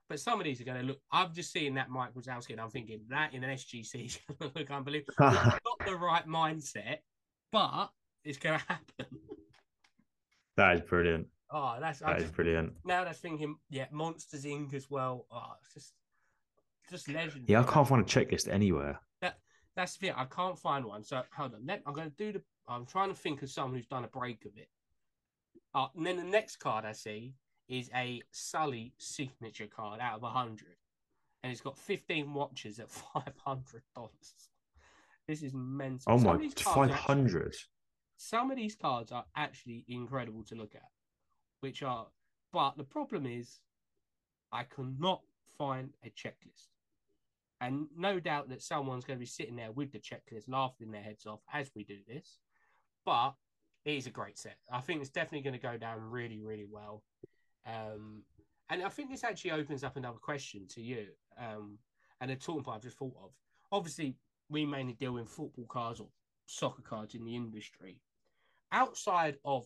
Speaker 1: But some of these are going to look. I've just seen that Mike Wazowski, and I'm thinking that in an SGC is (laughs) going to look unbelievable. (laughs) not the right mindset, but it's going to happen.
Speaker 2: That is brilliant.
Speaker 1: Oh, that's
Speaker 2: that is brilliant.
Speaker 1: Now that's thinking, yeah, Monsters Inc. as well. Oh, it's just, just legend.
Speaker 2: Yeah, I can't find a checklist anywhere.
Speaker 1: That that's the thing. I can't find one. So hold on. Let, I'm going to do the. I'm trying to think of someone who's done a break of it. Uh, and then the next card I see is a Sully signature card out of 100. And it's got 15 watches at (laughs) $500. This is mental.
Speaker 2: Oh my, 500.
Speaker 1: some of these cards are actually incredible to look at, which are, but the problem is, I cannot find a checklist. And no doubt that someone's going to be sitting there with the checklist, laughing their heads off as we do this. But it is a great set. I think it's definitely going to go down really, really well. Um, and I think this actually opens up another question to you. Um, and a talking point I've just thought of. Obviously, we mainly deal in football cards or soccer cards in the industry. Outside of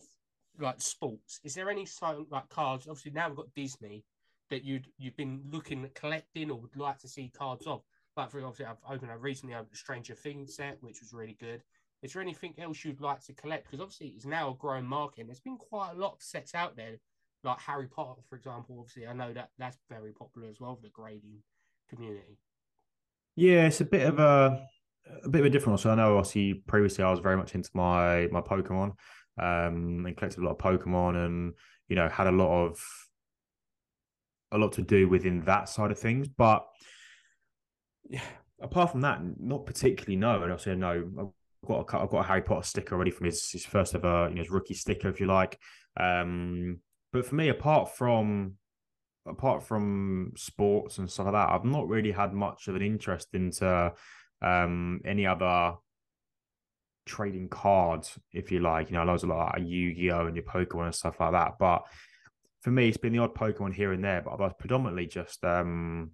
Speaker 1: like sports, is there any sort like cards? Obviously, now we've got Disney that you'd you've been looking at collecting or would like to see cards of. Like for obviously, I've opened. I recently a Stranger Things set, which was really good. Is there anything else you'd like to collect? Because obviously, it's now a growing market. And there's been quite a lot of sets out there, like Harry Potter, for example. Obviously, I know that that's very popular as well for the grading community.
Speaker 2: Yeah, it's a bit of a a bit of a different one. So I know obviously previously I was very much into my my Pokemon, um, and collected a lot of Pokemon, and you know had a lot of a lot to do within that side of things. But yeah, apart from that, not particularly. No, and I know I've got a I've got a Harry Potter sticker already from his his first ever you know his rookie sticker, if you like. Um, but for me, apart from apart from sports and stuff like that, I've not really had much of an interest into um, any other trading cards, if you like. You know, I know a lot of Yu-Gi-Oh and your Pokemon and stuff like that. But for me, it's been the odd Pokemon here and there, but I've predominantly just um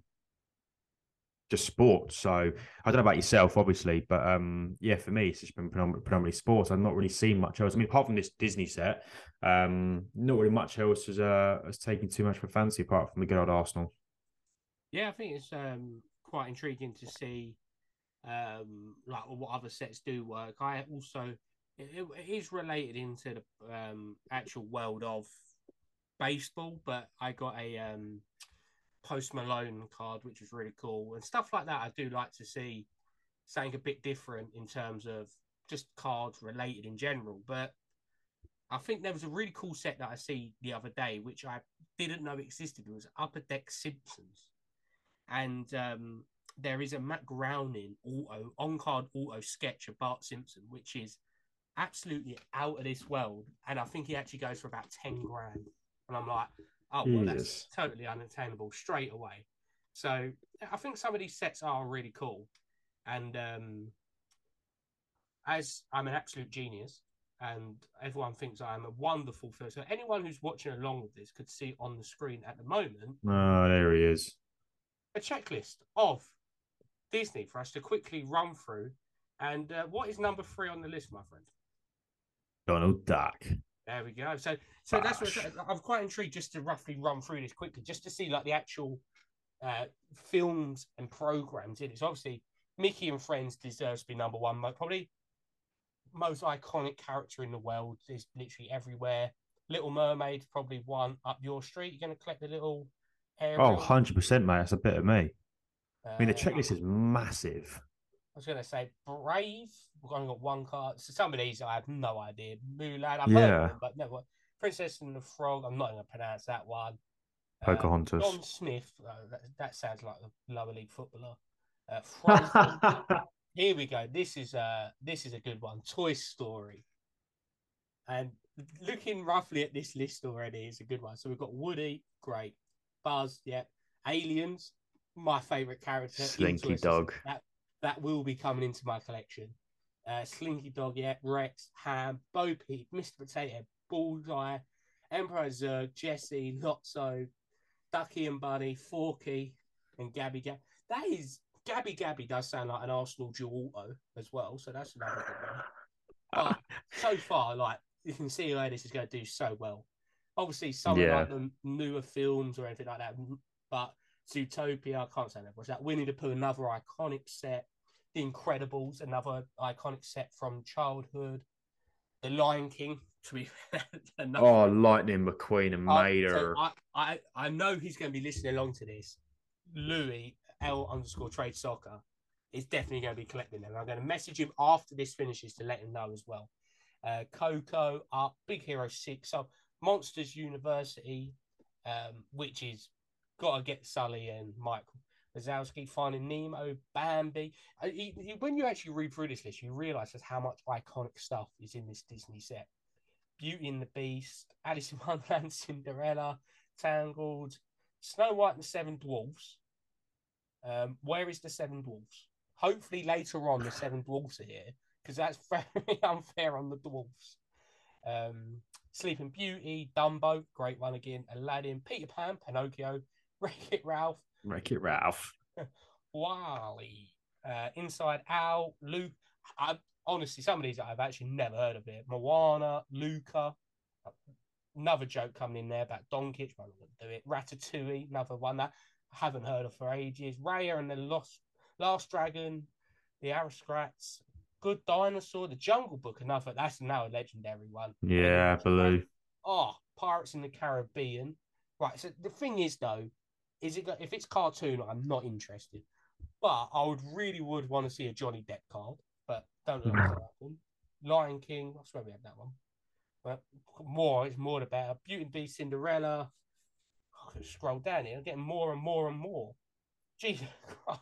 Speaker 2: just sports. So I don't know about yourself, obviously, but um, yeah, for me, it's just been predominantly sports. I've not really seen much else. I mean, apart from this Disney set, um, not really much else has uh has taken too much for fancy apart from the good old Arsenal.
Speaker 1: Yeah, I think it's um quite intriguing to see um like what other sets do work. I also it, it is related into the um actual world of baseball, but I got a um Post Malone card, which was really cool, and stuff like that. I do like to see something a bit different in terms of just cards related in general. But I think there was a really cool set that I see the other day, which I didn't know existed. It was Upper Deck Simpsons, and um, there is a Matt Groening auto on card auto sketch of Bart Simpson, which is absolutely out of this world, and I think he actually goes for about ten grand. And I'm like, oh well, that's totally unattainable straight away. So I think some of these sets are really cool, and um, as I'm an absolute genius, and everyone thinks I'm a wonderful film. So anyone who's watching along with this could see on the screen at the moment.
Speaker 2: Oh, there he is.
Speaker 1: A checklist of Disney for us to quickly run through. And uh, what is number three on the list, my friend?
Speaker 2: Donald Duck.
Speaker 1: There we go. So, so that's what I'm quite intrigued just to roughly run through this quickly, just to see like the actual uh, films and programs in it. So obviously, Mickey and Friends deserves to be number one. Probably most iconic character in the world is literally everywhere. Little Mermaid probably one up your street. You're going to collect the little.
Speaker 2: Ariel. Oh, 100%, mate. That's a bit of me. Uh, I mean, the uh, checklist is massive.
Speaker 1: I was going to say Brave. We've only got one card. So some of these I have no idea. Mulan, I've
Speaker 2: yeah.
Speaker 1: heard them, but never. Princess and the Frog. I'm not going to pronounce that one.
Speaker 2: Pocahontas.
Speaker 1: Uh, John Smith. Uh, that, that, sounds like a lower league footballer. Uh, (laughs) Here we go. This is uh this is a good one. Toy Story. And looking roughly at this list already is a good one. So we've got Woody, great. Buzz, yeah. Aliens, my favorite character.
Speaker 2: Slinky Dog.
Speaker 1: That that will be coming into my collection. Uh, Slinky Dog, yeah, Rex, Ham, Bo Peep, Mr. Potato, Bullseye, Emperor Zurg, Jessie, Lotso, Ducky and Bunny, Forky, and Gabby Gabby. That is Gabby Gabby does sound like an Arsenal dual auto as well, so that's another good one. But so far, like you can see where this is going to do so well. Obviously, some yeah. of like the newer films or anything like that, but Zootopia. I can't say that. Was that Winnie the Pooh? Another iconic set. The Incredibles, another iconic set from childhood. The Lion King. To be (laughs)
Speaker 2: oh, Lightning McQueen and Mater. So
Speaker 1: I, I I know he's going to be listening along to this. Louis L underscore Trade Soccer is definitely going to be collecting them. I'm going to message him after this finishes to let him know as well. Uh, Coco, up, Big Hero Six, so Monsters University, um, which is got to get Sully and Michael Wazowski, Finding Nemo, Bambi. Uh, he, he, when you actually read through this list, you realize just how much iconic stuff is in this Disney set. Beauty and the Beast, Alice in (laughs) Wonderland, Cinderella, Tangled, Snow White and the Seven Dwarfs. Um, where is the Seven Dwarfs? Hopefully later on the Seven Dwarfs are here because that's (laughs) very unfair on the dwarfs. Um, Sleeping Beauty, Dumbo, great one again. Aladdin, Peter Pan, Pinocchio, (laughs) Wreck It Ralph,
Speaker 3: Wreck It Ralph. (laughs)
Speaker 1: WALL-E, uh, Inside Out, Luke. I honestly, some of these I've actually never heard of it. Moana, Luca. Another joke coming in there about Donkey. I'm not going to do it. Ratatouille, another one that I haven't heard of for ages. Raya and the Lost Last Dragon, the Aristocrats, Good Dinosaur, the Jungle Book, another. That's now a legendary one.
Speaker 3: Yeah, Baloo.
Speaker 1: Oh, Pirates in the Caribbean. Right. So the thing is, though, is it if it's cartoon, I'm not interested. But I would really would want to see a Johnny Depp card, but don't look what's gonna (laughs) happen. Lion King, I swear we had that one. But more, it's more the better. Beauty and Beast, Cinderella. I could scroll down here, I'm getting more and more and more. Jesus (laughs) Christ.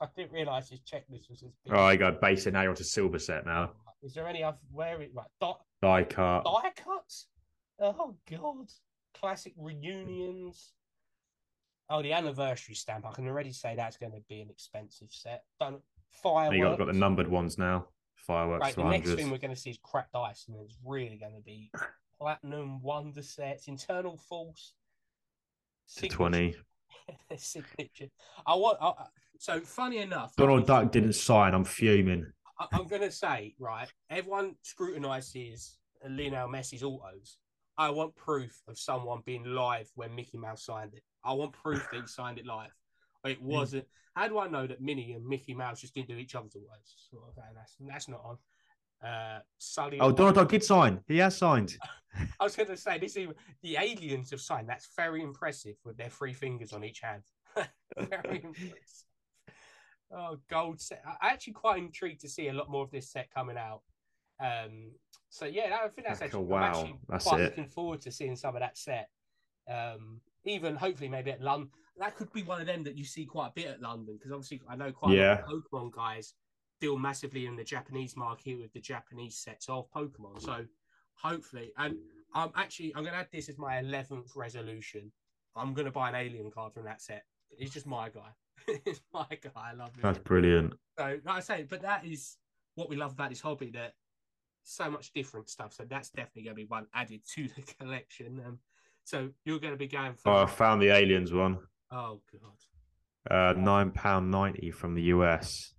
Speaker 1: I didn't realise this checklist was as big.
Speaker 3: Oh, I got basic now. You're onto silver set now.
Speaker 1: Is there any other where it right? Dot
Speaker 3: Die cut.
Speaker 1: die cuts. Oh god, classic reunions. Oh, the anniversary stamp. I can already say that's going to be an expensive set. Don't
Speaker 3: You
Speaker 1: fireworks.
Speaker 3: got, got the numbered ones now. Fireworks
Speaker 1: Right, the next thing we're going to see is cracked ice, and it's really going to be (laughs) platinum wonder sets, internal force,
Speaker 3: to
Speaker 1: signature-
Speaker 3: 20. (laughs)
Speaker 1: signature. I want. I, so funny enough,
Speaker 3: Donald Duck didn't sign. I'm fuming.
Speaker 1: I, I'm going to say, right, everyone scrutinizes uh, Lionel Messi's autos. I want proof of someone being live when Mickey Mouse signed it. I want proof that he signed it live. It wasn't. How do I know that Minnie and Mickey Mouse just didn't do each other's autos? Sort of, and that's, that's not on. Uh, Sully.
Speaker 3: Oh, Donald Duck did sign. He has signed. (laughs)
Speaker 1: I was going to say this. Even the aliens have signed. That's very impressive with their three fingers on each hand. (laughs) very impressive. Oh, gold set. I- actually quite intrigued to see a lot more of this set coming out. Um, so yeah, I think that's actually,
Speaker 3: wow.
Speaker 1: I'm actually
Speaker 3: That's
Speaker 1: quite
Speaker 3: it.
Speaker 1: looking forward to seeing some of that set. Um, even hopefully maybe at London. That could be one of them that you see quite a bit at London because obviously I know quite a lot of Pokemon guys deal massively in the Japanese market with the Japanese sets of Pokemon. So hopefully, and I'm actually I'm gonna add this as my eleventh resolution. I'm gonna buy an alien card from that set. He's just my guy. (laughs) He's my guy. I love him.
Speaker 3: That's brilliant.
Speaker 1: So, like I say, but that is what we love about this hobby. That so much different stuff. So that's definitely going to be one added to the (laughs) collection. Um, so you're going to be going for
Speaker 3: Oh, I found the aliens one.
Speaker 1: oh god,
Speaker 3: Uh, nine pound ninety from the US.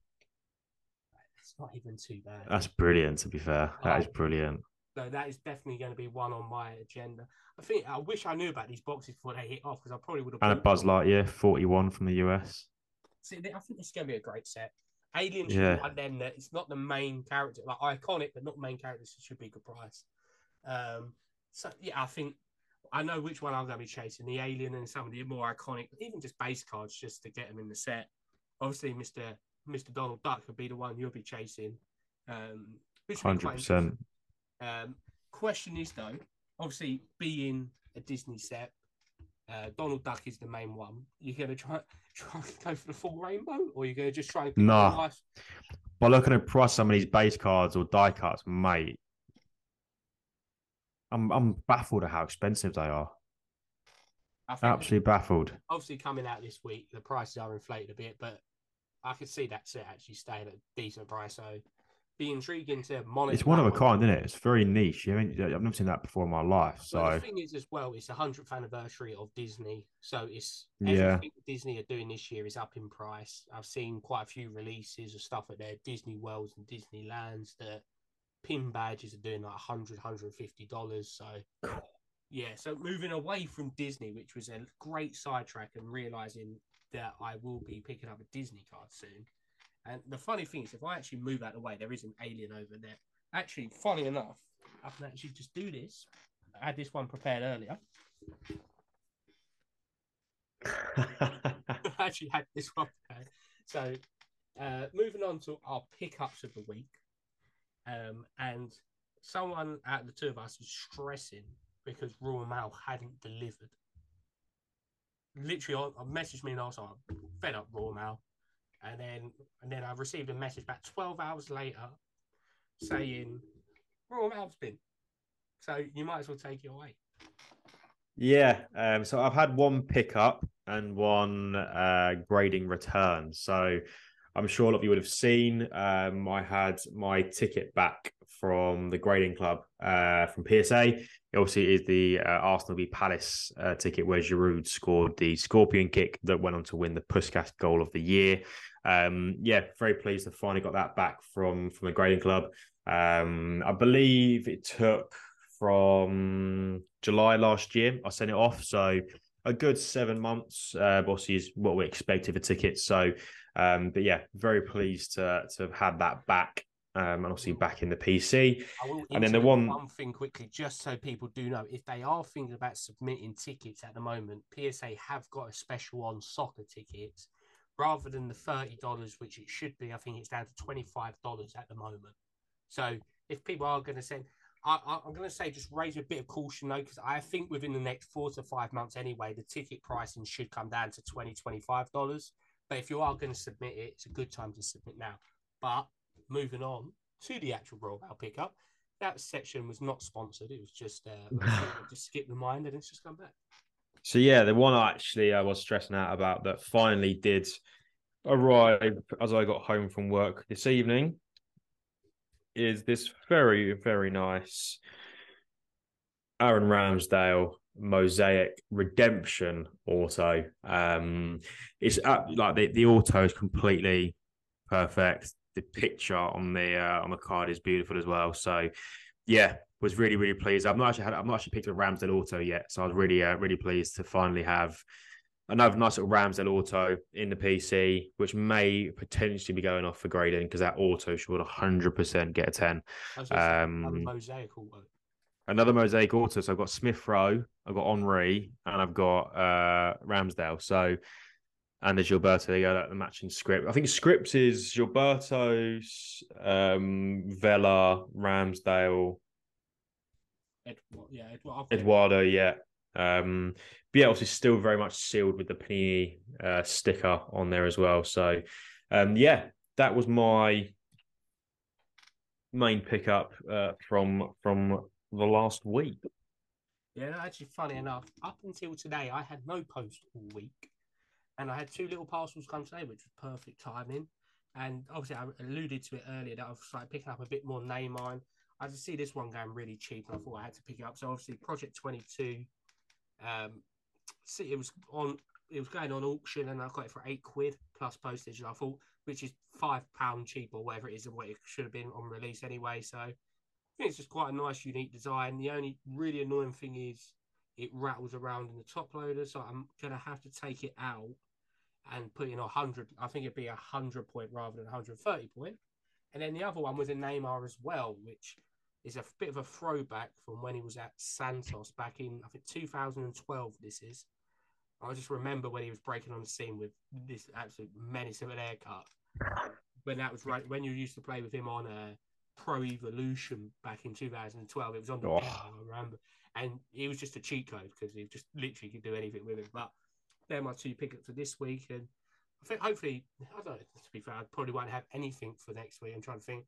Speaker 1: it's not even too bad.
Speaker 3: That's brilliant. To be fair, that is
Speaker 1: Oh.
Speaker 3: brilliant.
Speaker 1: So that is definitely going to be one on my agenda. I think I wish I knew about these boxes before they hit off because I probably would have.
Speaker 3: And a Buzz. Lightyear, forty one from the US.
Speaker 1: See, I think this is going to be a great set. Alien should
Speaker 3: Yeah.
Speaker 1: one then that it's not the main character, like iconic, but not main characters. It should be a good price. Um, so yeah, I think I know which one I'm going to be chasing: the Alien and some of the more iconic, even just base cards, just to get them in the set. Obviously, Mister Mister Donald Duck would be the one you'll be chasing. Um, which
Speaker 3: Hundred
Speaker 1: quite
Speaker 3: percent.
Speaker 1: um, question is though, obviously being a Disney set, uh, Donald Duck is the main one. You're gonna try (laughs) try and go for the full rainbow, or you're gonna just try and
Speaker 3: Nah. By looking at the price some of these base cards or die cuts, mate, I'm I'm baffled at how expensive they are. Absolutely baffled.
Speaker 1: obviously coming out this week, the prices are inflated a bit, but I could see that set actually staying at a decent price. So be intriguing to monitor.
Speaker 3: It's one of a kind, isn't it? It's very niche. I haven't, I've never seen that before in my life. So
Speaker 1: the thing is, as well, it's the hundredth anniversary of Disney, so it's
Speaker 3: Yeah.
Speaker 1: everything Disney are doing this year is up in price. I've seen quite a few releases of stuff at their Disney Worlds and Disneylands that pin badges are doing like 100 150 dollars. So yeah, so moving away from Disney, which was a great sidetrack, and realizing that I will be picking up a Disney card soon. And the funny thing is, if I actually move out of the way, there is an alien over there. Actually, funny enough, I can actually just do this. I had this one prepared earlier. (laughs) I actually had this one prepared. So, uh, moving on to our pickups of the week. Um, and someone out of the two of us was stressing because Royal Mail hadn't delivered. Literally, I I messaged me and I was like, fed up Royal Mail. And then, and then I received a message about 12 hours later saying, Royal Mail's been. So you might as well take it away.
Speaker 3: Yeah. Um, so I've had one pickup and one uh, grading return. So
Speaker 2: I'm sure a lot of you would have seen. Um, I had my ticket back from the grading club uh, from PSA. It obviously is the uh, Arsenal v Palace uh, ticket where Giroud scored the scorpion kick that went on to win the Puskas goal of the year. Um, yeah, very pleased to finally got that back from from the grading club. Um, I believe it took from July last year. I sent it off, so a good seven months. Uh, obviously, is what we expected for tickets. So, um, but yeah, very pleased to to have had that back. Um, and obviously back in the PC.
Speaker 1: and then the one one thing quickly, just so people do know, if they are thinking about submitting tickets at the moment, PSA have got a special on soccer tickets rather than the thirty dollars, which it should be. I think it's down to twenty five dollars at the moment. So if people are going to send, I, am going to say just raise a bit of caution though, because I think within the next four to five months anyway, the ticket pricing should come down to 20 $25. But if you are going to submit it, it's a good time to submit now. But moving on to the actual Royal Mail pickup, that section was not sponsored. It was just uh, (laughs) just skip the mind and it's just come back.
Speaker 2: So yeah, the one I actually I was stressing out about that finally did arrive as I got home from work this evening is this very, very nice Aaron Ramsdale mosaic redemption auto. Um, it's uh, like the, the auto is completely perfect. The picture on the uh, on the card is beautiful as well. So, yeah, was really really pleased. I've not actually had I've not actually picked a Ramsdale auto yet, so I was really uh, really pleased to finally have another nice little Ramsdale auto in the PC, which may potentially be going off for grading because that auto should 100% get a 10.
Speaker 1: Um, mosaic auto.
Speaker 2: Another mosaic auto. So I've got Smith Rowe, I've got Henry, and I've got uh, Ramsdale. So, and there's Gilberto. There you go, the matching script. I think scripts is Gilberto's, um, Vela, Ramsdale.
Speaker 1: Edward, yeah,
Speaker 2: Eduardo, Eduardo yeah. Um, but yeah, obviously still very much sealed with the Panini uh, sticker on there as well. So um, yeah, that was my main pickup uh, from from the last week.
Speaker 1: Yeah, actually, funny enough, up until today, I had no post all week, and I had two little parcels come today, which was perfect timing. And obviously, I alluded to it earlier that I was like picking up a bit more name Neymar. I just see this one going really cheap, and I thought I had to pick it up. So obviously, Project Twenty Two um, see, it was on. It was going on auction, and I got it for eight quid plus postage. And I thought, which is five pound cheap or whatever it is, what it should have been on release anyway. So I think it's just quite a nice, unique design. The only really annoying thing is it rattles around in the top loader, so I'm gonna have to take it out and put in a hundred. I think it'd be a hundred point rather than 130 point. And then the other one was a Neymar as well, which is a bit of a throwback from when he was at Santos back in I think 2012. This is. I just remember when he was breaking on the scene with this absolute menace of an haircut. when that was right when you used to play with him on a uh, Pro Evolution back in 2012. It was on the oh. I remember, and it was just a cheat code because he just literally could do anything with it. But they're my two pickups for this week, and I think hopefully I don't know. To be fair, I probably won't have anything for next week. I'm trying to think.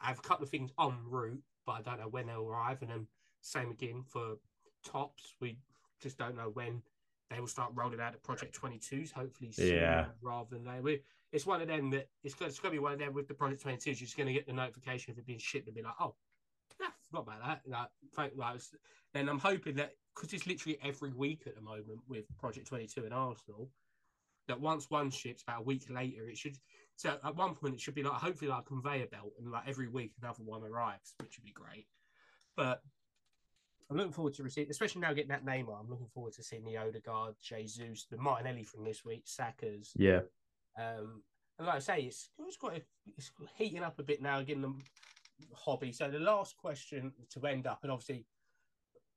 Speaker 1: I have a couple of things en route, but I don't know when they'll arrive. And then same again for Topps. We just don't know when they will start rolling out the Project 22s. Hopefully,
Speaker 2: yeah.
Speaker 1: Rather than they, we, it's one of them that it's going it's to be one of them with the Project 22s. You're just going to get the notification of it being shipped and be like, oh, yeah, forgot about that. Like, thank, like, then I'm hoping that because it's literally every week at the moment with Project 22 and Arsenal, that once one ships, about a week later, it should so at one point, it should be like hopefully like a conveyor belt, and like every week another one arrives, which would be great. But I'm looking forward to receiving, especially now getting that name on. I'm looking forward to seeing the Odegaard, Jesus, the Martinelli from this week, Sackers.
Speaker 2: Yeah.
Speaker 1: Um, and like I say, it's it's quite it's heating up a bit now, getting the hobby. So the last question to end up, and obviously,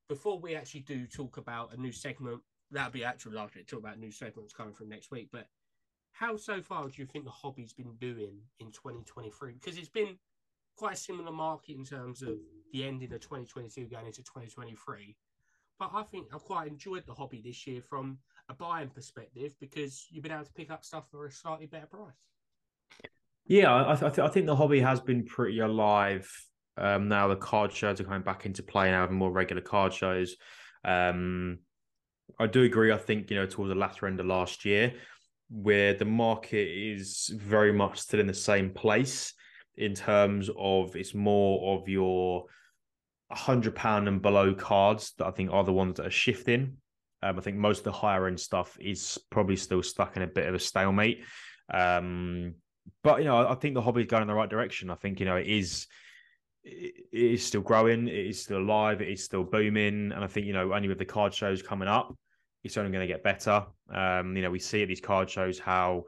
Speaker 1: before we actually do talk about a new segment, that'll be actual last week. Talk about new segments coming from next week, but how so far do you think the hobby's been doing in 2023? Because it's been quite a similar market in terms of the ending of 2022 going into 2023. But I think I've quite enjoyed the hobby this year from a buying perspective because you've been able to pick up stuff for a slightly better price.
Speaker 2: Yeah, I, th- I think the hobby has been pretty alive. Um, now the card shows are coming back into play now, having more regular card shows. Um, I do agree. I think you know towards the latter end of last year, where the market is very much still in the same place in terms of it's more of your hundred pound and below cards that I think are the ones that are shifting. Um, I think most of the higher end stuff is probably still stuck in a bit of a stalemate. Um, but you know, I think the hobby is going in the right direction. I think you know it is it is still growing, it is still alive, it is still booming, and I think you know only with the card shows coming up, it's only going to get better. Um, you know, we see at these card shows how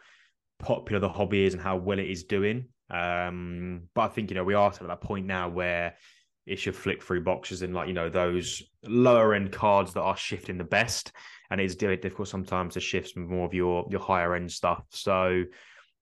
Speaker 2: popular the hobby is and how well it is doing. Um, but I think you know we are at that point now where it should flick through boxes and like you know those lower end cards that are shifting the best, and it's difficult sometimes to shift more of your your higher end stuff. So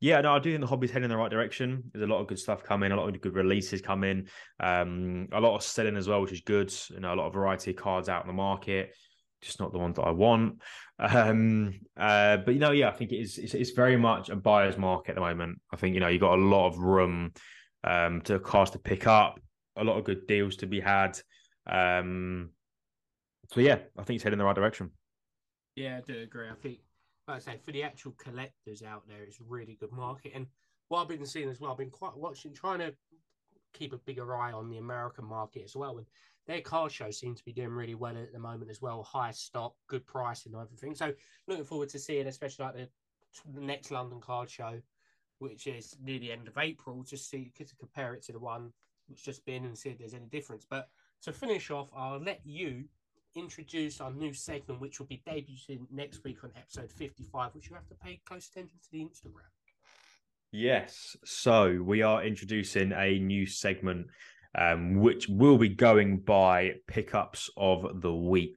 Speaker 2: yeah, no, I do think the hobby's heading in the right direction. There's a lot of good stuff coming, a lot of good releases coming, um, a lot of selling as well, which is good. You know, a lot of variety of cards out in the market, just not the ones that I want. Um, uh, but you know, yeah, I think it is. It's, it's, very much a buyer's market at the moment. I think you know you've got a lot of room um, to cast to pick up, a lot of good deals to be had. Um, so yeah, I think it's heading in the right direction.
Speaker 1: Yeah, I do agree. I think like I say, for the actual collectors out there, it's really good market. And what I've been seeing as well, I've been quite watching, trying to keep a bigger eye on the American market as well. And their car show seems to be doing really well at the moment as well. High stock, good pricing, and everything. So looking forward to seeing, especially like the, the next London car show, which is near the end of April, just see to compare it to the one which just been and see if there's any difference. But to finish off, I'll let you introduce our new segment, which will be debuting next week on episode 55, which you have to pay close attention to the Instagram.
Speaker 2: Yes. So we are introducing a new segment, um, which will be going by pickups of the week.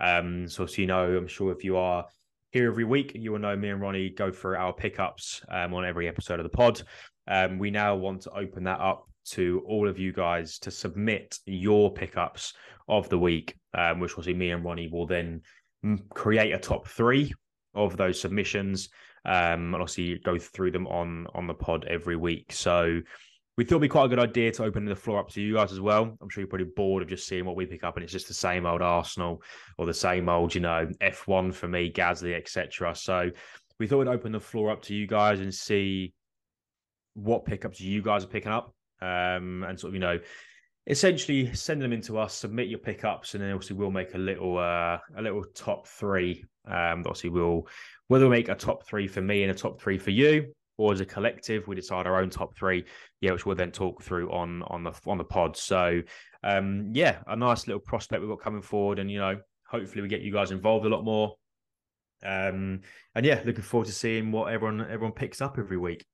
Speaker 2: Um, so, so you know, I'm sure if you are here every week, you will know me and Ronnie go through our pickups um, on every episode of the pod. Um, we now want to open that up to all of you guys to submit your pickups of the week, um, which will see me and Ronnie will then create a top three of those submissions, um, and obviously go through them on on the pod every week. So we thought it'd be quite a good idea to open the floor up to you guys as well. I'm sure you're pretty bored of just seeing what we pick up, and it's just the same old Arsenal or the same old, you know, F1 for me, Gasly, etc. So we thought we'd open the floor up to you guys and see what pickups you guys are picking up, um, and sort of you know essentially send them into us, submit your pickups, and then obviously we'll make a little uh, a little top three. Um, obviously we'll whether we make a top three for me and a top three for you, or as a collective, we decide our own top three. Yeah, which we'll then talk through on on the on the pod. So um, yeah, a nice little prospect we've got coming forward, and you know, hopefully we get you guys involved a lot more. Um, and yeah, looking forward to seeing what everyone everyone picks up every week.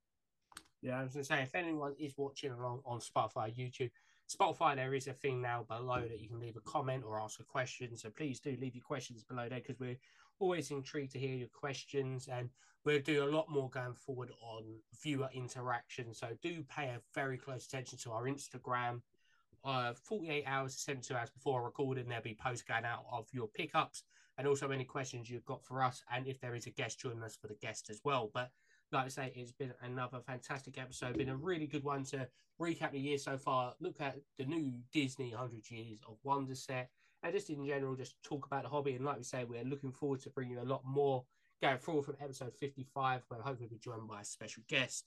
Speaker 1: Yeah, I was gonna say if anyone is watching along on Spotify, YouTube, Spotify, there is a thing now below that you can leave a comment or ask a question. So please do leave your questions below there because we're always intrigued to hear your questions and we'll do a lot more going forward on viewer interaction. So do pay a very close attention to our Instagram. Uh, 48 hours to 72 hours before recording, there'll be posts going out of your pickups and also any questions you've got for us. And if there is a guest, joining us for the guest as well. But like I say, it's been another fantastic episode. Been a really good one to recap the year so far. Look at the new Disney 100 Years of Wonder set, and just in general, just talk about the hobby. And like we say, we're looking forward to bringing a lot more going forward from episode 55, where hopefully we'll be joined by a special guest.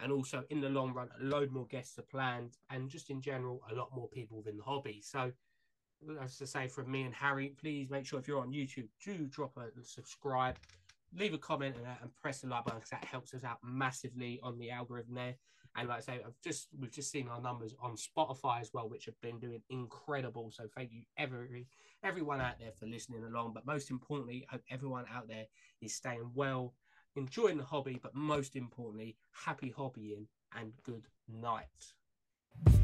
Speaker 1: And also in the long run, a load more guests are planned, and just in general, a lot more people within the hobby. So, as to say from me and Harry, please make sure if you're on YouTube, do drop a subscribe leave a comment and, uh, and press the like button because that helps us out massively on the algorithm there. And like I say, I've just we've just seen our numbers on Spotify as well, which have been doing incredible. So thank you every everyone out there for listening along. But most importantly, I hope everyone out there is staying well, enjoying the hobby, but most importantly, happy hobbying and good night.